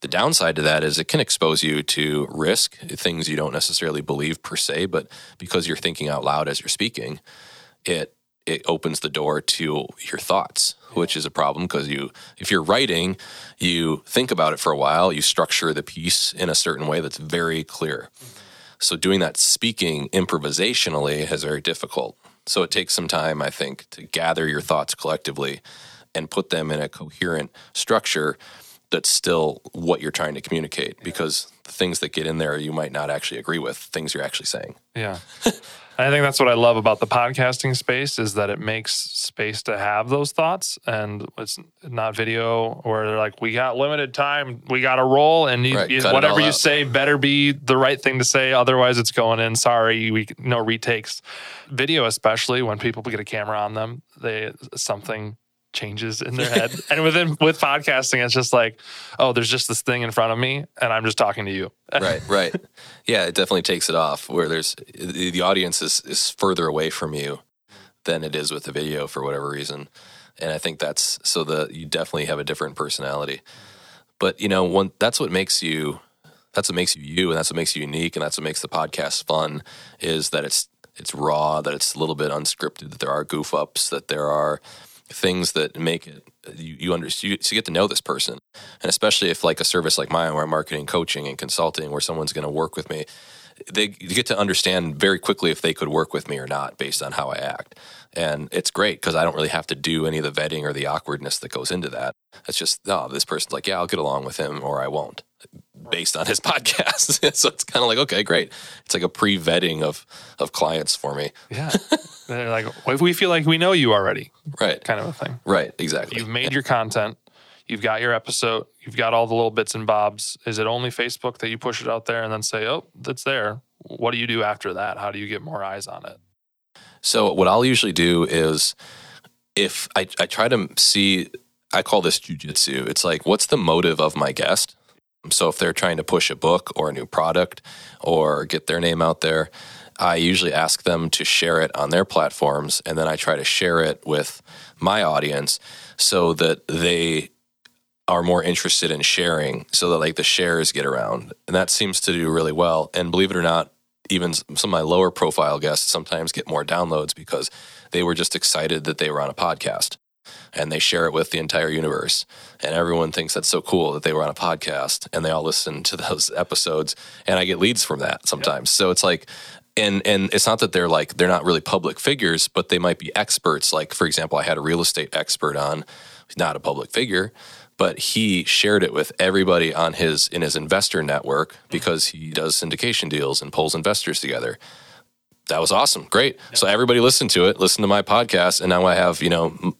The downside to that is it can expose you to risk things you don't necessarily believe per se but because you're thinking out loud as you're speaking it it opens the door to your thoughts, which is a problem because you, if you're writing, you think about it for a while, you structure the piece in a certain way that's very clear. So doing that speaking improvisationally is very difficult. So it takes some time, I think, to gather your thoughts collectively and put them in a coherent structure that's still what you're trying to communicate because the things that get in there you might not actually agree with things you're actually saying Yeah. I think that's what I love about the podcasting space is that it makes space to have those thoughts and it's not video where they're like, we got limited time, we got to roll, and you, Right, you- whatever you out. say better be the right thing to say. Otherwise, it's going in. Sorry, we no retakes. Video, especially when people get a camera on them, they something changes in their head. and within with podcasting, it's just like, oh, there's just this thing in front of me, and I'm just talking to you. right right yeah it definitely takes it off where there's the audience is, is further away from you than it is with the video for whatever reason and i think that's so the you definitely have a different personality but you know one that's what makes you that's what makes you you and that's what makes you unique and that's what makes the podcast fun is that it's it's raw that it's a little bit unscripted that there are goof ups that there are things that make it you you, under, you, so you get to know this person. And especially if like a service like mine where i'm marketing coaching and consulting where someone's going to work with me they get to understand very quickly if they could work with me or not based on how i act. And it's great because i don't really have to do any of the vetting or the awkwardness that goes into that. It's just oh this person's like yeah i'll get along with him or i won't based on his podcast. So it's kind of like okay great. It's like a pre-vetting of of clients for me. Yeah. They're like, well, we feel like we know you already, right kind of a thing. right exactly You've made your content, you've got your episode, you've got all the little bits and bobs. Is it only Facebook that you push it out there and then say, oh, that's there? What do you do after that? How do you get more eyes on it? So what I'll usually do is if I, I try to see I call this jujitsu. It's like what's the motive of my guest? So if they're trying to push a book or a new product or get their name out there, I usually ask them to share it on their platforms and then I try to share it with my audience so that they are more interested in sharing so that like the shares get around. And that seems to do really well. And believe it or not, even some of my lower profile guests sometimes get more downloads because they were just excited that they were on a podcast and they share it with the entire universe. And everyone thinks that's so cool that they were on a podcast and they all listen to those episodes. And I get leads from that sometimes. So it's like, and and it's not that they're like they're not really public figures, but they might be experts. Like for example, I had a real estate expert on, He's not a public figure, but he shared it with everybody on his in his investor network because he does syndication deals and pulls investors together that was awesome. Great. So everybody listened to it, listened to my podcast, and now I have, you know,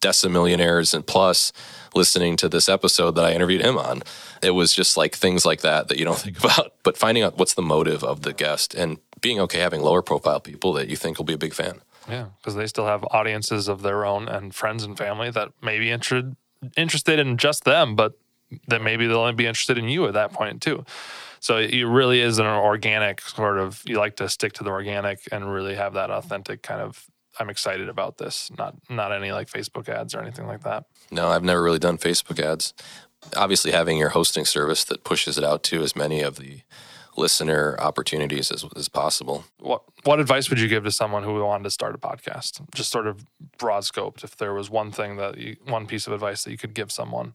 decimillionaires and plus listening to this episode that I interviewed him on. It was just like things like that that you don't think about, but finding out what's the motive of the guest and being okay having lower profile people that you think will be a big fan. Yeah, because they still have audiences of their own and friends and family that may be interested interested in just them, but that maybe they'll only be interested in you at that point too. So it really is an organic sort of. You like to stick to the organic and really have that authentic kind of. I'm excited about this. Not not any like Facebook ads or anything like that. No, I've never really done Facebook ads. Obviously, having your hosting service that pushes it out to as many of the listener opportunities as, as possible. What what advice would you give to someone who wanted to start a podcast? Just sort of broad scoped. If there was one thing that you, one piece of advice that you could give someone.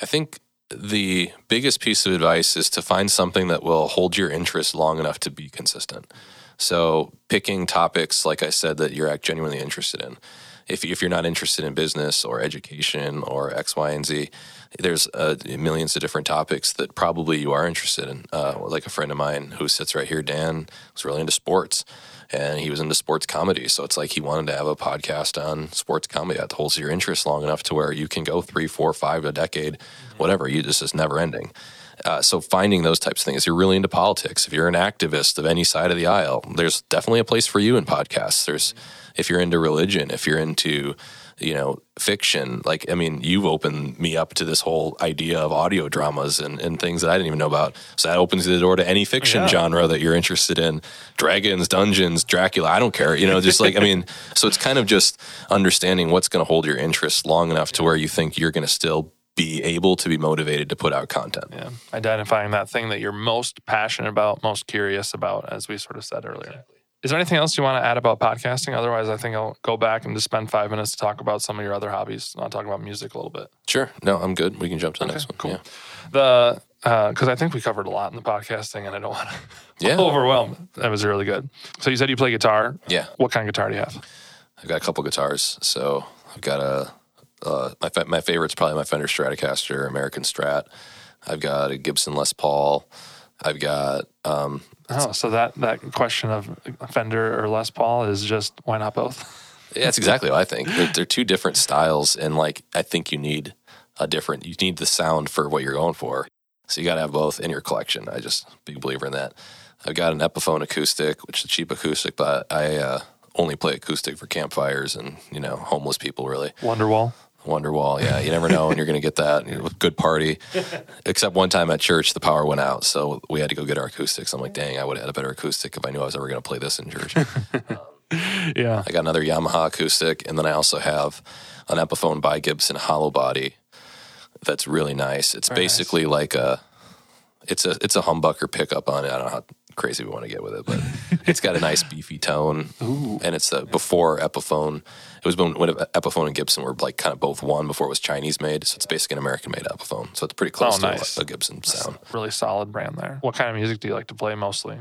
I think the biggest piece of advice is to find something that will hold your interest long enough to be consistent. So, picking topics, like I said, that you're genuinely interested in. If, if you're not interested in business or education or X, Y, and Z, there's uh, millions of different topics that probably you are interested in. Uh, like a friend of mine who sits right here, Dan, was really into sports and he was into sports comedy. So it's like he wanted to have a podcast on sports comedy that holds your interest long enough to where you can go three, four, five, a decade, whatever. You just is never ending. Uh, so finding those types of things. If you're really into politics, if you're an activist of any side of the aisle, there's definitely a place for you in podcasts. There's if you're into religion, if you're into you know fiction. Like i mean you've opened me up to this whole idea of audio dramas and, and things that i didn't even know about. So that opens the door to any fiction Yeah. genre that you're interested in. Dragons dungeons dracula i don't care. You know just like i mean so it's kind of just understanding what's going to hold your interest long enough to where you think you're going to still be able to be motivated to put out content. Yeah, identifying that thing that you're most passionate about, most curious about, as we sort of said earlier. Is there anything else you want to add about podcasting? Otherwise, I think I'll go back and just spend five minutes to talk about some of your other hobbies. I'll talk about music a little bit. sure no i'm good we can jump to the next one cool. yeah. The because I think we covered a lot in the podcasting, and I don't want to Yeah. overwhelm. That was really good. So you said you play guitar. yeah What kind of guitar do you have? I've got a couple guitars. So I've got a Uh, my my favorite's probably my Fender Stratocaster American Strat. I've got a Gibson Les Paul. I've got um, Oh, so that that question of Fender or Les Paul is just why not both? yeah, that's exactly what I think. They're, they're two different styles, and like I think you need a different. You need the sound for what you're going for. So you got to have both in your collection. I just big believer in that. I've got an Epiphone acoustic, which is a cheap acoustic, but I uh, only play acoustic for campfires and you know homeless people. Really, Wonderwall. Wonderwall. Yeah, you never know when you're going to get that. You know, good party. Except one time at church, the power went out, so we had to go get our acoustics. I'm like, dang, I would have had a better acoustic if I knew I was ever going to play this in church. Yeah. I got another Yamaha acoustic, and then I also have an Epiphone by Gibson hollow body that's really nice. It's Very nice. basically like a it's a it's a humbucker pickup on it. I don't know how crazy we want to get with it, but it's got a nice beefy tone, and it's a before Epiphone. It was when, when Epiphone and Gibson were like kind of both one before it was Chinese made, so it's basically an American made Epiphone. So it's pretty close Oh, to a, a Gibson sound. Really solid brand there. What kind of music do you like to play mostly?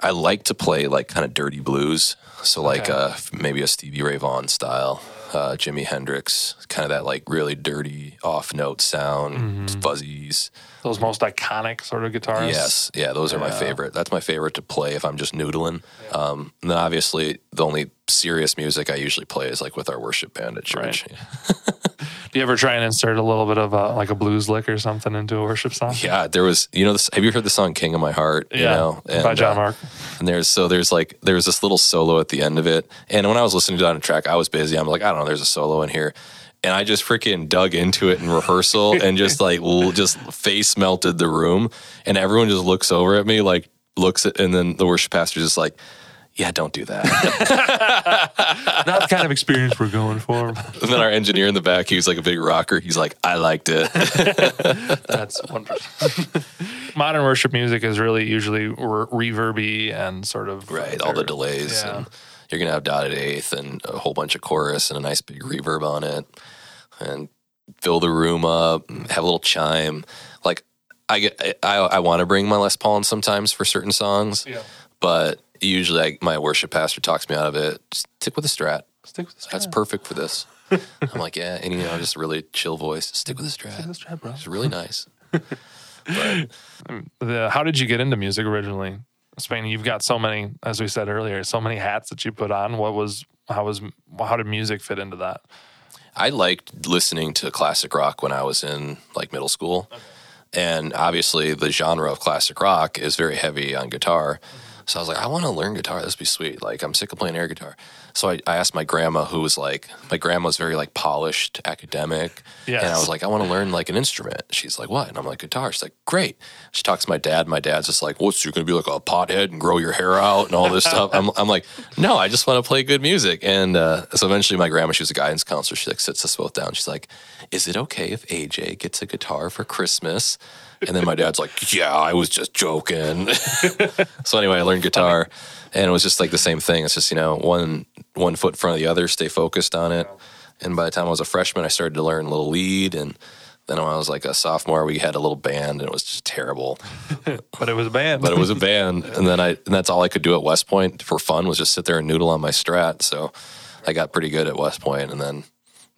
I like to play like kind of dirty blues. So like Okay. uh, maybe a Stevie Ray Vaughan style, uh, Jimi Hendrix, kind of that like really dirty off note sound, Mm-hmm. fuzzies. Those most iconic sort of guitars. Yes, yeah, those are my favorite. That's my favorite to play if I'm just noodling. Um, and then obviously the only serious music I usually play is like with our worship band at church. Do you ever try and insert a little bit of a, like a blues lick or something into a worship song? Yeah, there was you know this, have you heard the song King of My Heart? You know, by John uh, Mark. And there's so there's like there's this little solo at the end of it. And when I was listening to that on a track, I was busy. I'm like, I don't know, there's a solo in here. And I just freaking dug into it in rehearsal and just like just face melted the room. And everyone just looks over at me, like looks at, and then the worship pastor just like, yeah, don't do that. Not the kind of experience we're going for. and then our engineer in the back, he was like a big rocker. He's like, I liked it. That's wonderful. Modern worship music is really usually re- reverby and sort of right, all the delays. Yeah. And you're gonna have dotted eighth and a whole bunch of chorus and a nice big reverb on it, and fill the room up. and Have a little chime. Like I get, I I want to bring my Les Paul in sometimes for certain songs, Yeah. but usually I, my worship pastor talks me out of it. Just stick with the Strat. Stick with the That's strat. perfect for this. I'm like, yeah, and you know, just a really chill voice. Stick with the Stick with Strat. the strat, bro. It's really nice. but um, The, how did you get into music originally? Spain, you've got so many, as we said earlier, so many hats that you put on. What was, how was, how did music fit into that? I liked listening to classic rock when I was in like middle school. And obviously the genre of classic rock is very heavy on guitar. Mm-hmm. So I was like, I want to learn guitar. This would be sweet. Like I'm sick of playing air guitar. So I, I asked my grandma, who was like, my grandma grandma's very like polished academic. Yes. And I was like, I want to learn like an instrument. She's like, what? And I'm like, guitar. She's like, great. She talks to my dad. My dad's just like, what's, you're going to be like a pothead and grow your hair out and all this stuff. I'm, I'm like, no, I just want to play good music. And uh, so eventually my grandma, she was a guidance counselor. She like sits us both down. She's like, is it okay if AJ gets a guitar for Christmas? And then my dad's like, yeah, I was just joking. so anyway, I learned guitar and it was just like the same thing. It's just, you know, one, one foot in front of the other, stay focused on it. And by the time I was a freshman, I started to learn a little lead. And then when I was like a sophomore, we had a little band and it was just terrible, But it was a band. but it was a band. And then I, and that's all I could do at West Point for fun was just sit there and noodle on my strat. So I got pretty good at West Point and then,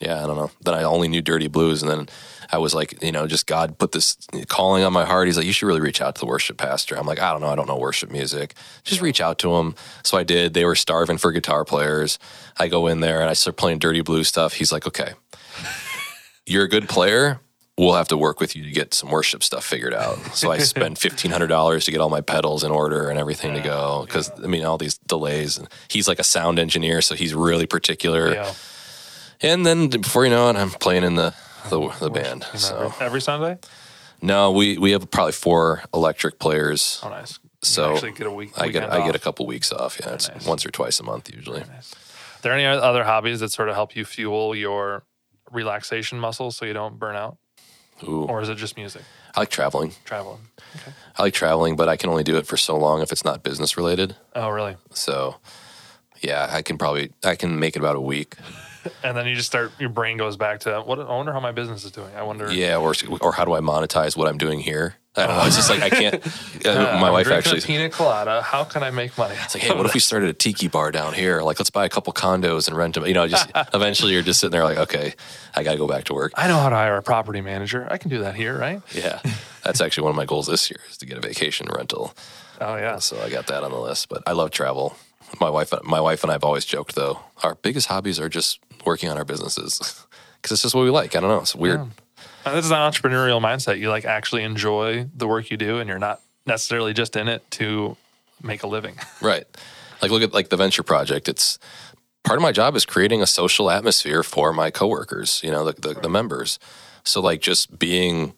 yeah, I don't know. Then I only knew dirty blues. And then I was like, you know, just God put this calling on my heart. He's like, you should really reach out to the worship pastor. I'm like, I don't know. I don't know worship music. Just reach out to him. So I did. They were starving for guitar players. I go in there and I start playing dirty blue stuff. He's like, okay, you're a good player. We'll have to work with you to get some worship stuff figured out. So I spent fifteen hundred dollars to get all my pedals in order and everything to go. Because I mean, all these delays. And he's like a sound engineer, so he's really particular. yeah. And then before you know it, I'm playing in the the, the band. So every Sunday? no, we we have probably four electric players. Oh, nice. So actually get a week. I get I get a couple weeks off. Yeah, it's nice. once or twice a month usually. Nice. Are there any other hobbies that sort of help you fuel your relaxation muscles so you don't burn out? Ooh, Or is it just music, I like traveling. traveling? Okay. I like traveling, but I can only do it for so long if it's not business related. Oh, really? So yeah, I can probably I can make it about a week. And then you just start, your brain goes back to, what? I wonder how my business is doing. I wonder. Yeah, or or how do I monetize what I'm doing here? I don't know. It's just like I can't. Uh, my I'm wife actually. pina colada. How can I make money? It's like, hey, what if we started a tiki bar down here? Like, let's buy a couple condos and rent them. You know, just eventually you're just sitting there like, okay, I got to go back to work. I know how to hire a property manager. I can do that here, right? Yeah, that's actually one of my goals this year is to get a vacation rental. Oh yeah. So I got that on the list. But I love travel. My wife, my wife and I have always joked though, our biggest hobbies are just working on our businesses because it's just what we like. I don't know. It's weird. And this is an entrepreneurial mindset. You like actually enjoy the work you do, and you're not necessarily just in it to make a living. Right. Like look at like the venture project. It's part of my job is creating a social atmosphere for my coworkers, you know, the, the, the members. So like just being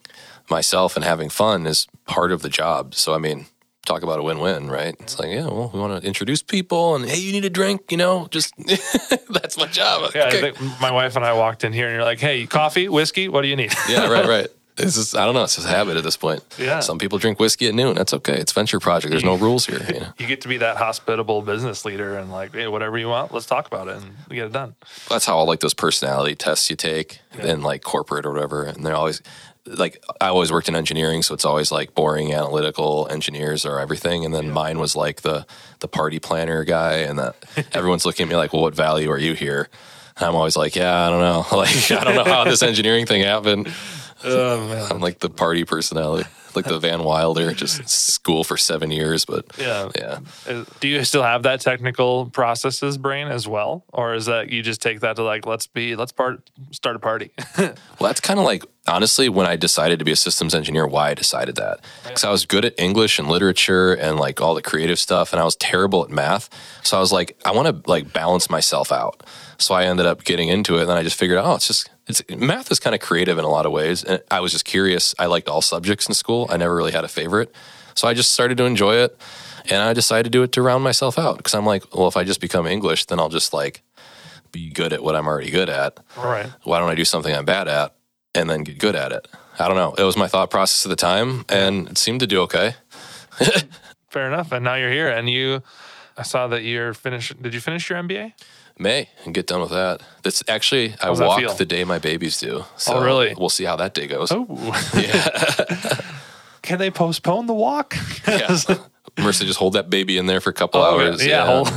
myself and having fun is part of the job. So I mean, talk about a win-win, right? It's like, yeah, well, we want to introduce people and hey, you need a drink, you know, just that's my job. Yeah, Okay. My wife and I walked in here, and you're like, "Hey, coffee, whiskey, what do you need?" yeah, right, right. It's just I don't know, it's just a habit at this point. Yeah. Some people drink whiskey at noon. That's okay. It's venture project. There's no rules here. You know? you get to be that hospitable business leader, and like, hey, whatever you want, let's talk about it, and we get it done. that's how all like those personality tests you take in like corporate or whatever and they're always like i always worked in engineering so it's always like boring analytical engineers or everything. And then mine was like the the party planner guy and that everyone's looking at me like well what value are you here? And i'm always like yeah i don't know. Like i don't know how this engineering thing happened Oh man. i'm like the party personality like the van wilder just school for seven years but Yeah. yeah Uh, Do you still have that technical processes brain as well, or is that you just take that to like let's be let's part start a party? Well, that's kind of like honestly when I decided to be a systems engineer, why I decided that. Because I was good at English and literature and like all the creative stuff, and I was terrible at math. So I was like, I want to like balance myself out. So I ended up getting into it, and then I just figured out, oh, it's just it's math is kind of creative in a lot of ways. And I was just curious. I liked all subjects in school. I never really had a favorite, so I just started to enjoy it, and I decided to do it to round myself out. Because I'm like, well, if I just become English, then I'll just like be good at what I'm already good at right. why don't I do something I'm bad at and then get good at it? I don't know. It was my thought process at the time and it seemed to do okay. Fair enough. And now you're here, and you. I saw that you're finished. Did you finish your MBA? May and get done with that. That's actually I How's walk the day my babies do. So Oh, really? We'll see how that day goes. Oh, Yeah. can they postpone the walk? yeah. Mercy, just hold that baby in there for a couple Oh, okay. hours. Yeah, hold-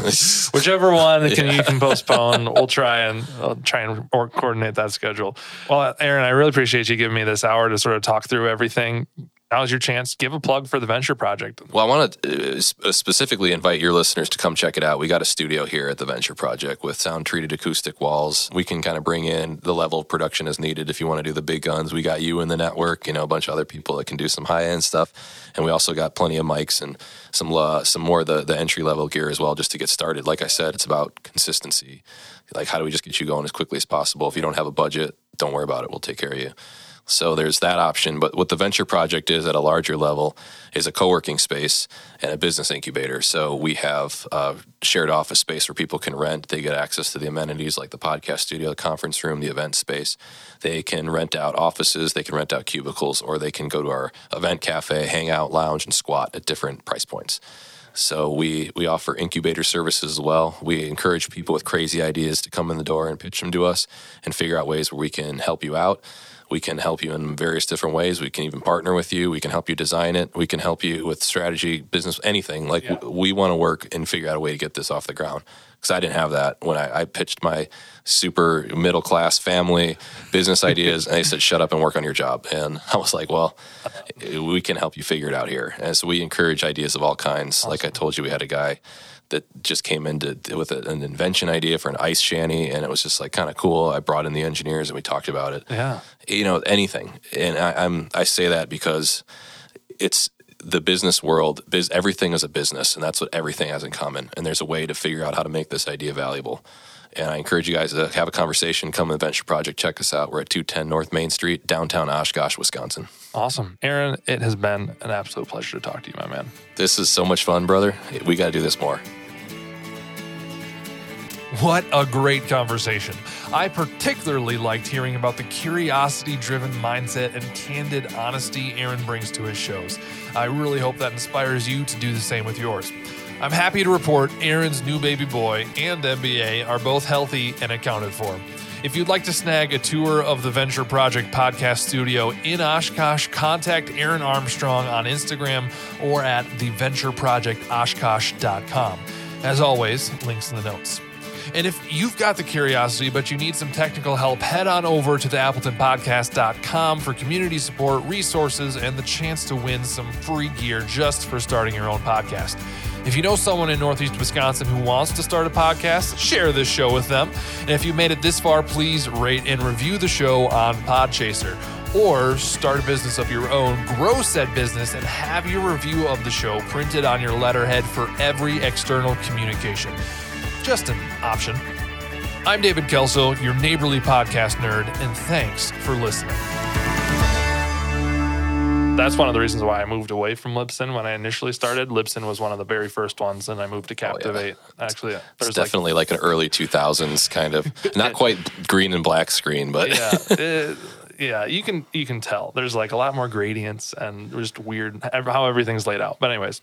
Whichever one can you can postpone, we'll try and I'll try and coordinate that schedule. Well, Aaron, I really appreciate you giving me this hour to sort of talk through everything. Now's your chance. Give a plug for the venture project. Well, I want to uh, specifically invite your listeners to come check it out. We got a studio here at the Venture Project with sound treated acoustic walls. We can kind of bring in the level of production as needed if you want to do the big guns. We got you in the network, you know, a bunch of other people that can do some high end stuff. And we also got plenty of mics and some uh, some more of the, the entry level gear as well just to get started. Like I said, it's about consistency. Like, how do we just get you going as quickly as possible? If you don't have a budget, don't worry about it. We'll take care of you. So there's that option. But what the venture project is at a larger level is a co-working space and a business incubator. So we have a shared office space where people can rent. They get access to the amenities like the podcast studio, the conference room, the event space. They can rent out offices, they can rent out cubicles, or they can go to our event cafe, hang out, lounge, and squat at different price points. So we we offer incubator services as well. We encourage people with crazy ideas to come in the door and pitch them to us and figure out ways where we can help you out. We can help you in various different ways. We can even partner with you. We can help you design it. We can help you with strategy, business, anything. Like w- we want to work and figure out a way to get this off the ground. Because I didn't have that when I, I pitched my super middle class family business ideas, and they said, "Shut up and work on your job." And I was like, "Well, we can help you figure it out here." And so we encourage ideas of all kinds. Like I told you, we had a guy that just came in to, with a, an invention idea for an ice shanty, and it was just like kind of cool. I brought in the engineers and we talked about it. Yeah. You know, anything. And I, I'm I say that because it's the business world. Biz, everything is a business, and that's what everything has in common. And there's a way to figure out how to make this idea valuable. And I encourage you guys to have a conversation. Come to the Venture Project. Check us out. We're at 210 North Main Street, downtown Oshkosh, Wisconsin. Awesome. Aaron, it has been an absolute pleasure to talk to you, my man. This is so much fun, brother. We got to do this more. What a great conversation. I particularly liked hearing about the curiosity driven mindset and candid honesty Aaron brings to his shows. I really hope that inspires you to do the same with yours. I'm happy to report Aaron's new baby boy and MBA are both healthy and accounted for. If you'd like to snag a tour of the Venture Project podcast studio in Oshkosh, contact Aaron Armstrong on Instagram or at theventureprojectoshkosh.com. As always, links in the notes. And if you've got the curiosity, but you need some technical help, head on over to the appletonpodcast.com for community support, resources, and the chance to win some free gear just for starting your own podcast. If you know someone in Northeast Wisconsin who wants to start a podcast, share this show with them. And if you made it this far, please rate and review the show on Podchaser. Or start a business of your own, grow said business, and have your review of the show printed on your letterhead for every external communication. Just an option. I'm David Kelso, your neighborly podcast nerd, and thanks for listening. That's one of the reasons why I moved away from Libsyn when I initially started. Libsyn was one of the very first ones, and I moved to oh, Captivate. Actually, It's there's like definitely like, an early 2000s kind of, not quite green and black screen, but yeah, it- yeah. You can you can tell there's like a lot more gradients and just weird how everything's laid out. But anyways,